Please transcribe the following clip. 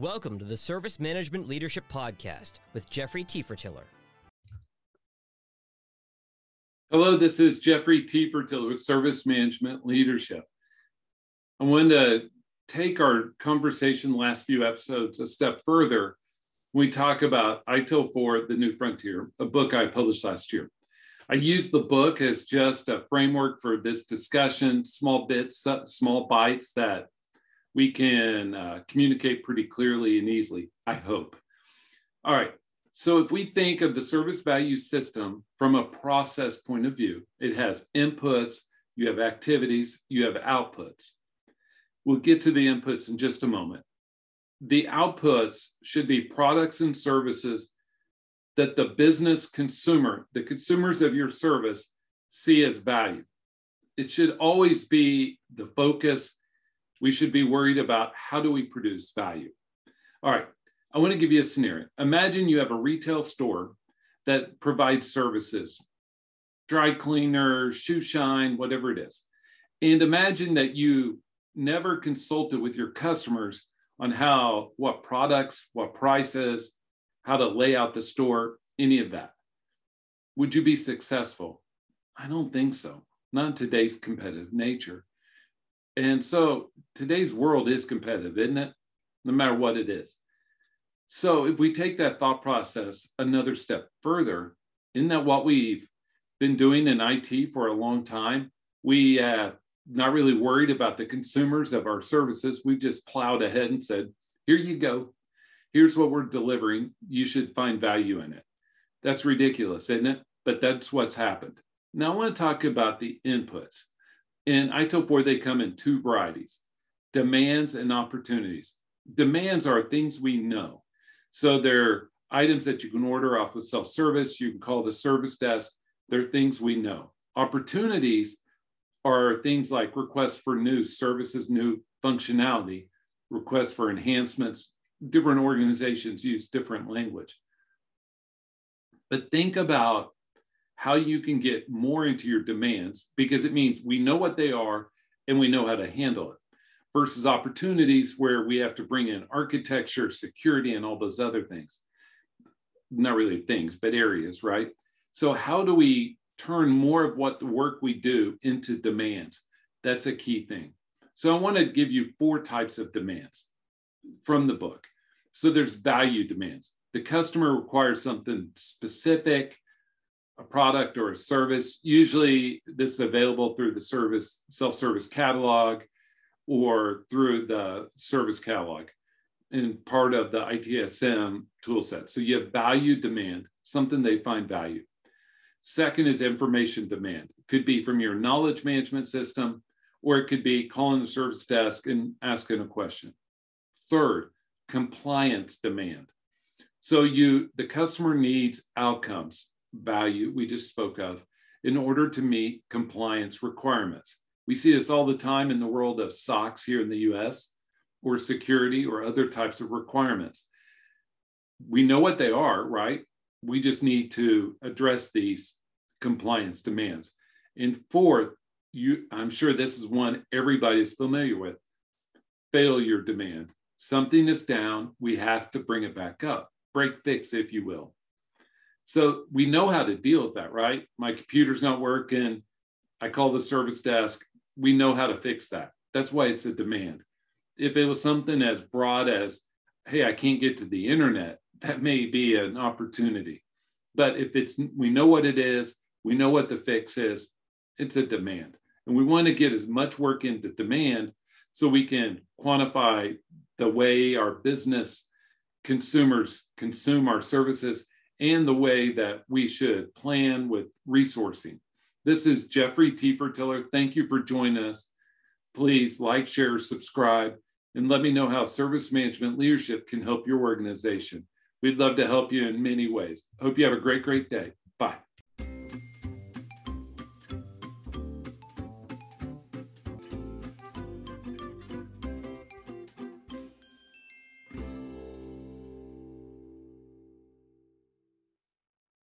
Welcome to the Service Management Leadership Podcast with Jeffrey Tiefertiller. Hello, this is Jeffrey Tiefertiller with Service Management Leadership. I wanted to take our conversation last few episodes a step further. We talk about ITIL 4, The New Frontier, a book I published last year. I use the book as just a framework for this discussion, small bits, small bites that we can uh, communicate pretty clearly and easily, I hope. All right. So if we think of the service value system from a process point of view, it has inputs, you have activities, you have outputs. We'll get to the inputs in just a moment. The outputs should be products and services that the business consumer, the consumers of your service, see as value. It should always be the focus we should be worried about how do we produce value. All right, I want to give you a scenario. Imagine you have a retail store that provides services, dry cleaner, shoe shine, whatever it is. And imagine that you never consulted with your customers on how, what products, what prices, how to lay out the store, any of that. Would you be successful? I don't think so. Not in today's competitive nature. And so today's world is competitive, isn't it? No matter what it is. So if we take that thought process another step further, isn't that what we've been doing in IT for a long time? We have not really worried about the consumers of our services. We've just plowed ahead and said, here you go. Here's what we're delivering. You should find value in it. That's ridiculous, isn't it? But that's what's happened. Now I want to talk about the inputs. In ITIL 4, they come in two varieties demands and opportunities. Demands are things we know. So they're items that you can order off of self service, you can call the service desk. They're things we know. Opportunities are things like requests for new services, new functionality, requests for enhancements. Different organizations use different language. But think about how you can get more into your demands because it means we know what they are and we know how to handle it versus opportunities where we have to bring in architecture, security, and all those other things. Not really things, but areas, right? So, how do we turn more of what the work we do into demands? That's a key thing. So, I want to give you four types of demands from the book. So, there's value demands. The customer requires something specific, a product or a service. Usually this is available through the service self-service catalog or through the service catalog and part of the ITSM toolset. So you have value demand, something they find value. Second is information demand. It could be from your knowledge management system, or it could be calling the service desk and asking a question. Third, compliance demand. So you the customer needs outcomes value we just spoke of in order to meet compliance requirements. We see this all the time in the world of SOX here in the US or security or other types of requirements. We know what they are, right? We just need to address these compliance demands. And fourth, you, I'm sure this is one everybody's familiar with failure demand. Something is down, we have to bring it back up, break fix, if you will. So we know how to deal with that, right? My computer's not working. I call the service desk. We know how to fix that. That's why it's a demand. If it was something as broad as, hey, I can't get to the internet, that may be an opportunity. But if it's, we know what it is, we know what the fix is, it's a demand. And we want to get as much work into demand so we can quantify the way our business consumers consume our services and the way that we should plan with resourcing. This is Jeffrey Tiefertiller. Thank you for joining us. Please like, share, subscribe, and let me know how service management leadership can help your organization. We'd love to help you in many ways. Hope you have a great, great day. Bye.